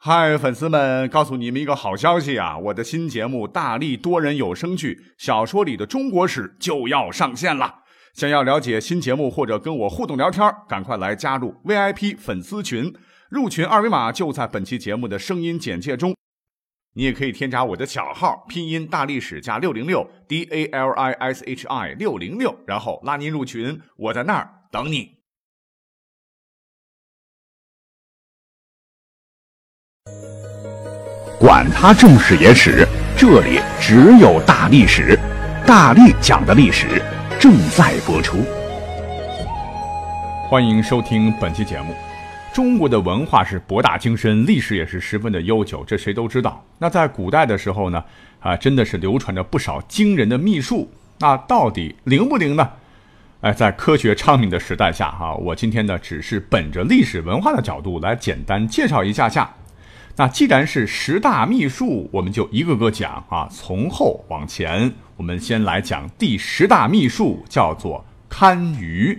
嗨，粉丝们，告诉你们一个好消息啊！我的新节目《大力多人有声剧小说里的中国史》就要上线了。想要了解新节目或者跟我互动聊天，赶快来加入 VIP 粉丝群，入群二维码就在本期节目的声音简介中。你也可以添加我的小号，拼音大历史加六零六 D A L I S H I 六零六，然后拉您入群，我在那儿等你。管他正史野史，这里只有大历史，大力讲的历史正在播出。欢迎收听本期节目。中国的文化是博大精深，历史也是十分的悠久，这谁都知道。那在古代的时候呢，啊，真的是流传着不少惊人的秘术。那到底灵不灵呢？哎，在科学昌明的时代下，哈，我今天呢，只是本着历史文化的角度来简单介绍一下下。那既然是十大秘术，我们就一个个讲啊，从后往前，我们先来讲第十大秘术，叫做堪舆。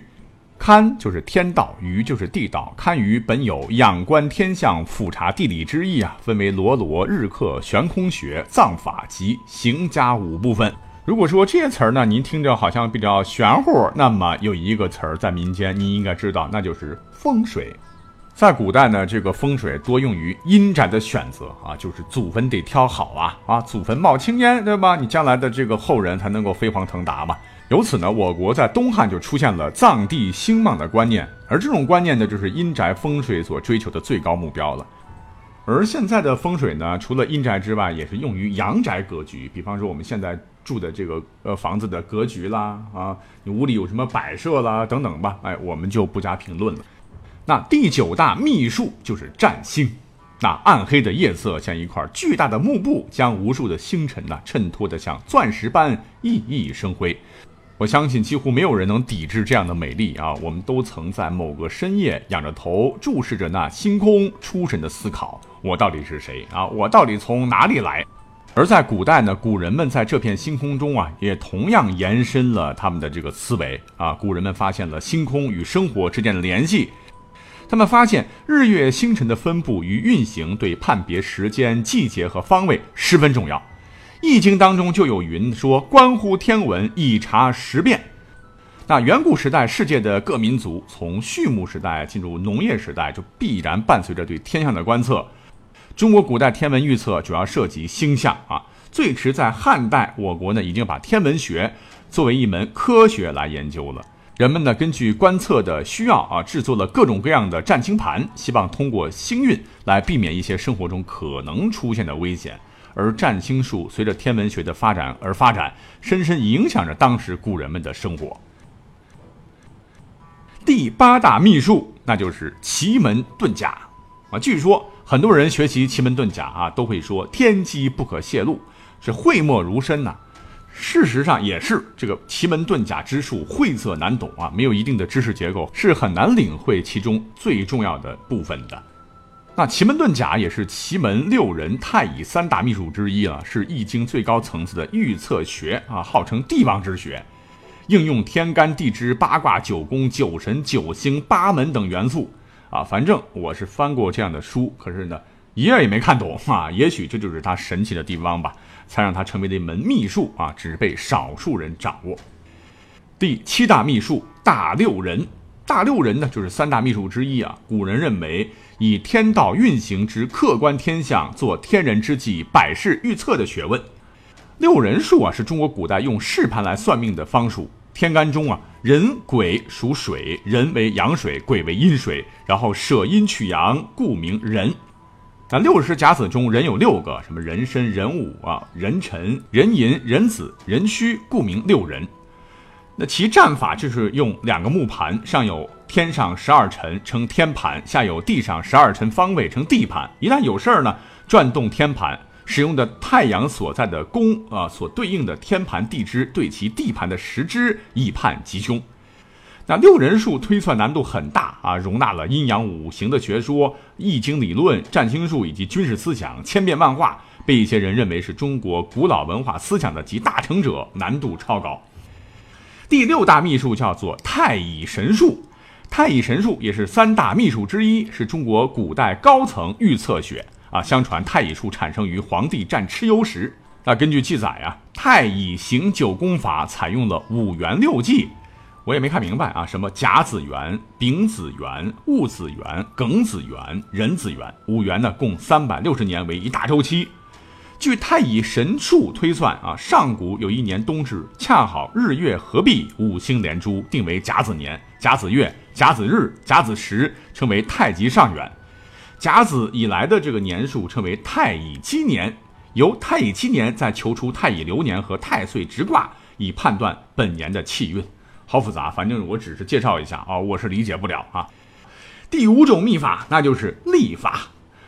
堪就是天道，舆就是地道。堪舆本有仰观天象、俯察地理之意啊，分为罗罗、日课、悬空学、藏法及行家五部分。如果说这些词儿呢，您听着好像比较玄乎，那么有一个词儿在民间您应该知道，那就是风水。在古代呢，这个风水多用于阴宅的选择啊，就是祖坟得挑好啊啊，祖坟冒青烟，对吧？你将来的这个后人才能够飞黄腾达嘛。由此呢，我国在东汉就出现了藏地兴旺的观念，而这种观念呢，就是阴宅风水所追求的最高目标了。而现在的风水呢，除了阴宅之外，也是用于阳宅格局，比方说我们现在住的这个呃房子的格局啦啊，你屋里有什么摆设啦等等吧，哎，我们就不加评论了。那第九大秘术就是占星，那暗黑的夜色像一块巨大的幕布，将无数的星辰呢衬托得像钻石般熠熠生辉。我相信几乎没有人能抵制这样的美丽啊！我们都曾在某个深夜仰着头注视着那星空，出神的思考：我到底是谁啊？我到底从哪里来？而在古代呢，古人们在这片星空中啊，也同样延伸了他们的这个思维啊。古人们发现了星空与生活之间的联系。他们发现日月星辰的分布与运行对判别时间、季节和方位十分重要。《易经》当中就有云说：“关乎天文，以察时变。”那远古时代世界的各民族从畜牧时代进入农业时代，就必然伴随着对天象的观测。中国古代天文预测主要涉及星象啊，最迟在汉代，我国呢已经把天文学作为一门科学来研究了。人们呢，根据观测的需要啊，制作了各种各样的占星盘，希望通过星运来避免一些生活中可能出现的危险。而占星术随着天文学的发展而发展，深深影响着当时古人们的生活。第八大秘术，那就是奇门遁甲啊。据说很多人学习奇门遁甲啊，都会说天机不可泄露，是讳莫如深呐。事实上也是，这个奇门遁甲之术晦涩难懂啊，没有一定的知识结构，是很难领会其中最重要的部分的。那奇门遁甲也是奇门六人太乙三大秘术之一啊，是易经最高层次的预测学啊，号称帝王之学，应用天干地支、八卦、九宫、九神、九星、八门等元素啊。反正我是翻过这样的书，可是呢，一页也没看懂啊。也许这就是它神奇的地方吧。才让它成为了一门秘术啊，只被少数人掌握。第七大秘术大六人，大六人呢就是三大秘术之一啊。古人认为以天道运行之客观天象做天人之际百事预测的学问。六人术啊是中国古代用试盘来算命的方术。天干中啊，人癸属水，人为阳水，癸为阴水，然后舍阴取阳，故名人。那六十甲子中，人有六个，什么壬申、壬午啊、壬辰、壬寅、壬子、壬戌，故名六人。那其战法就是用两个木盘，上有天上十二辰称天盘，下有地上十二辰方位称地盘。一旦有事儿呢，转动天盘，使用的太阳所在的宫啊，所对应的天盘地支对其地盘的时支，以判吉凶。那六人术推算难度很大啊，容纳了阴阳五行的学说、易经理论、占星术以及军事思想，千变万化，被一些人认为是中国古老文化思想的集大成者，难度超高。第六大秘术叫做太乙神术，太乙神术也是三大秘术之一，是中国古代高层预测学啊，相传太乙术产生于黄帝战蚩尤时。那根据记载啊，太乙行九宫法采用了五元六纪，我也没看明白啊，什么甲子元、丙子元、戊子元、庚子元、壬子元，五元呢共三百六十年为一大周期。据太乙神术推算啊，上古有一年冬至，恰好日月合璧，五星连珠，定为甲子年、甲子月、甲子日、甲子时，称为太极上元。甲子以来的这个年数称为太乙七年，由太乙七年再求出太乙流年和太岁直卦，以判断本年的气运。好复杂，反正我只是介绍一下啊，我是理解不了啊。第五种秘法，那就是历法。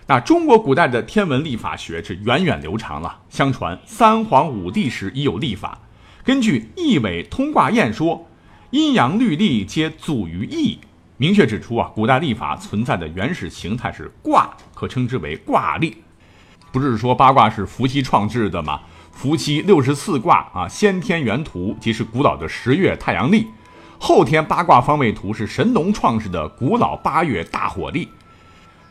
那中国古代的天文历法学是源远流长了。相传三皇五帝时已有历法。根据《易纬通卦验》说，阴阳律历皆祖于易，明确指出啊，古代历法存在的原始形态是卦，可称之为卦历。不是说八卦是伏羲创制的吗？伏羲六十四卦啊，先天原图即是古老的十月太阳历，后天八卦方位图是神农创制的古老八月大火历。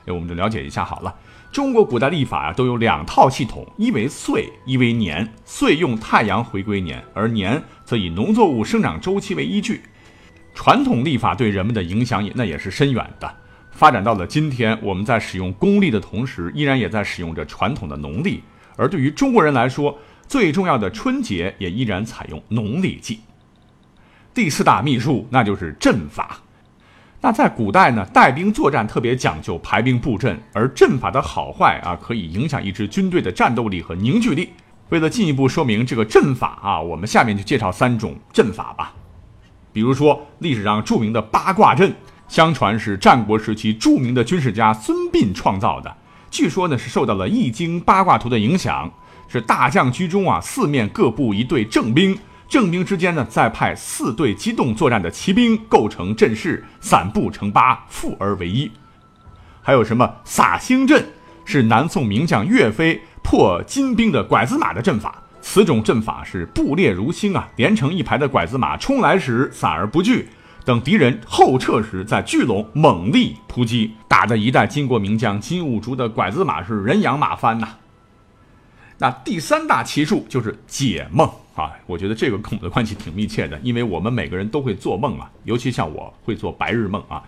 我们就了解一下好了。中国古代历法啊，都有两套系统，一为岁，一为年。岁用太阳回归年，而年则以农作物生长周期为依据。传统历法对人们的影响也那也是深远的。发展到了今天，我们在使用公历的同时，依然也在使用着传统的农历。而对于中国人来说，最重要的春节也依然采用农历纪。第四大秘术，那就是阵法。那在古代呢，带兵作战特别讲究排兵布阵，而阵法的好坏啊，可以影响一支军队的战斗力和凝聚力。为了进一步说明这个阵法啊，我们下面就介绍三种阵法吧。比如说历史上著名的八卦阵，相传是战国时期著名的军事家孙膑创造的，据说呢是受到了《易经》八卦图的影响，是大将居中啊，四面各布一队正兵。正兵之间呢，再派四队机动作战的骑兵构成阵势，散布成八，复而为一。还有什么撒星阵，是南宋名将岳飞破金兵的拐子马的阵法。此种阵法是布列如星啊，连成一排的拐子马冲来时散而不聚，等敌人后撤时再聚拢，猛力扑击，打得一代金国名将金兀术的拐子马是人仰马翻呐。那第三大奇术就是解梦啊，我觉得这个跟我们的关系挺密切的，因为我们每个人都会做梦啊，尤其像我会做白日梦啊。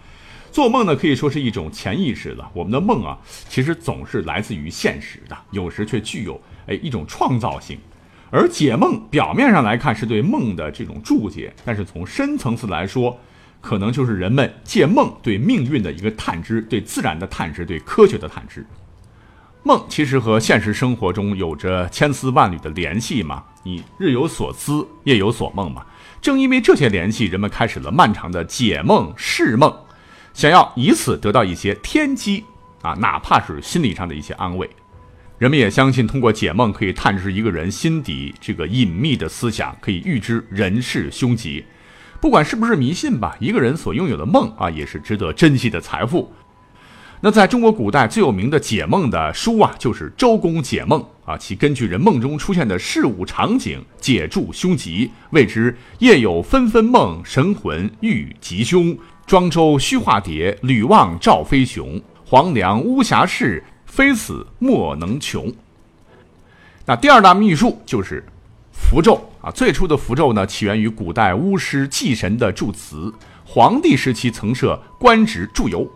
做梦呢可以说是一种潜意识的，我们的梦啊其实总是来自于现实的，有时却具有哎一种创造性。而解梦表面上来看是对梦的这种注解，但是从深层次来说，可能就是人们借梦对命运的一个探知，对自然的探知，对科学的探知。梦其实和现实生活中有着千丝万缕的联系嘛，你日有所思，夜有所梦嘛。正因为这些联系，人们开始了漫长的解梦释梦，想要以此得到一些天机啊，哪怕是心理上的一些安慰。人们也相信，通过解梦可以探知一个人心底这个隐秘的思想，可以预知人事凶吉。不管是不是迷信吧，一个人所拥有的梦啊，也是值得珍惜的财富。那在中国古代最有名的解梦的书啊，就是《周公解梦》啊，其根据人梦中出现的事物场景解注凶吉，谓之夜有纷纷梦，神魂欲吉凶。庄周虚化蝶，吕望赵飞雄，黄粱巫峡事，非死莫能穷。那第二大秘术就是符咒啊，最初的符咒呢，起源于古代巫师祭神的祝词，黄帝时期曾设官职祝由。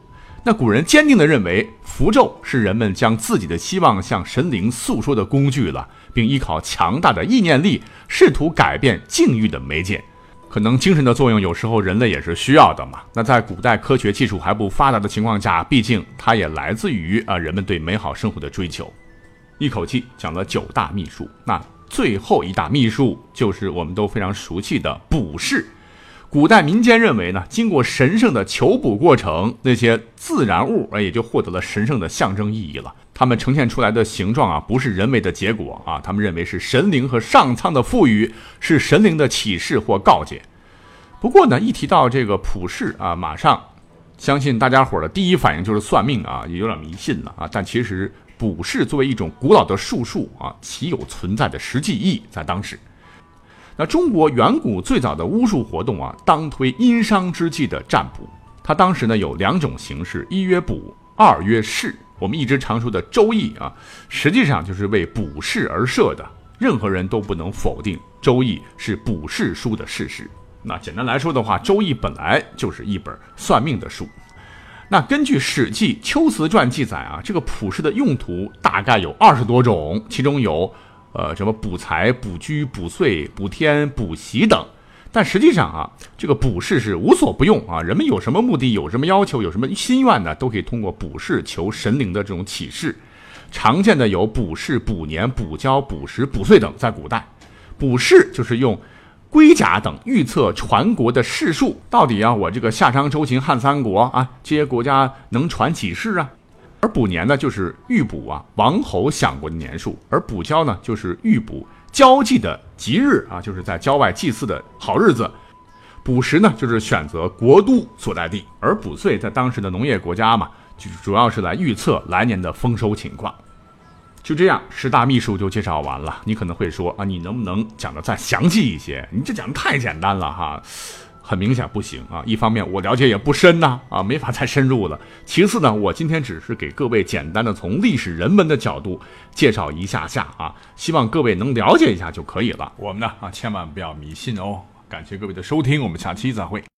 那古人坚定地认为，符咒是人们将自己的希望向神灵诉说的工具了，并依靠强大的意念力，试图改变境遇的媒介。可能精神的作用，有时候人类也是需要的嘛。那在古代科学技术还不发达的情况下，毕竟它也来自于啊人们对美好生活的追求。一口气讲了九大秘术，那最后一大秘术就是我们都非常熟悉的卜筮。古代民间认为呢，经过神圣的求卜过程，那些自然物啊也就获得了神圣的象征意义了。它们呈现出来的形状啊，不是人为的结果啊，他们认为是神灵和上苍的赋予，是神灵的启示或告诫。不过呢，一提到这个卜筮啊，马上相信大家伙的第一反应就是算命啊，也有点迷信了啊。但其实卜筮作为一种古老的术数啊，其有存在的实际意义在当时。那中国远古最早的巫术活动啊，当推殷商之际的占卜。它当时呢有两种形式，一曰卜，二曰筮我们一直常说的《周易》啊，实际上就是为卜筮而设的。任何人都不能否定《周易》是卜筮书的事实。那简单来说的话，《周易》本来就是一本算命的书。那根据《史记·秋瓷传》记载啊，这个卜筮的用途大概有二十多种，其中有呃什么卜财、卜居、卜岁、卜天、卜喜等。但实际上啊，这个卜筮是无所不用啊，人们有什么目的、有什么要求、有什么心愿呢，都可以通过卜筮求神灵的这种启示。常见的有卜筮、卜年、卜交、卜时、卜岁等。在古代，卜筮就是用龟甲等预测传国的世数，到底啊，我这个夏商周秦汉三国啊，这些国家能传几世啊？而卜年呢，就是预卜啊王侯享过的年数；而卜交呢，就是预卜交际的吉日啊，就是在郊外祭祀的好日子；卜时呢，就是选择国都所在地；而卜岁在当时的农业国家嘛。就主要是来预测来年的丰收情况。就这样，十大秘术就介绍完了。你可能会说啊，你能不能讲的再详细一些？你这讲的太简单了哈，很明显不行啊。一方面我了解也不深呐，啊，没法再深入了。其次呢，我今天只是给各位简单的从历史人文的角度介绍一下下啊，希望各位能了解一下就可以了。我们呢啊，千万不要迷信哦。感谢各位的收听，我们下期再会。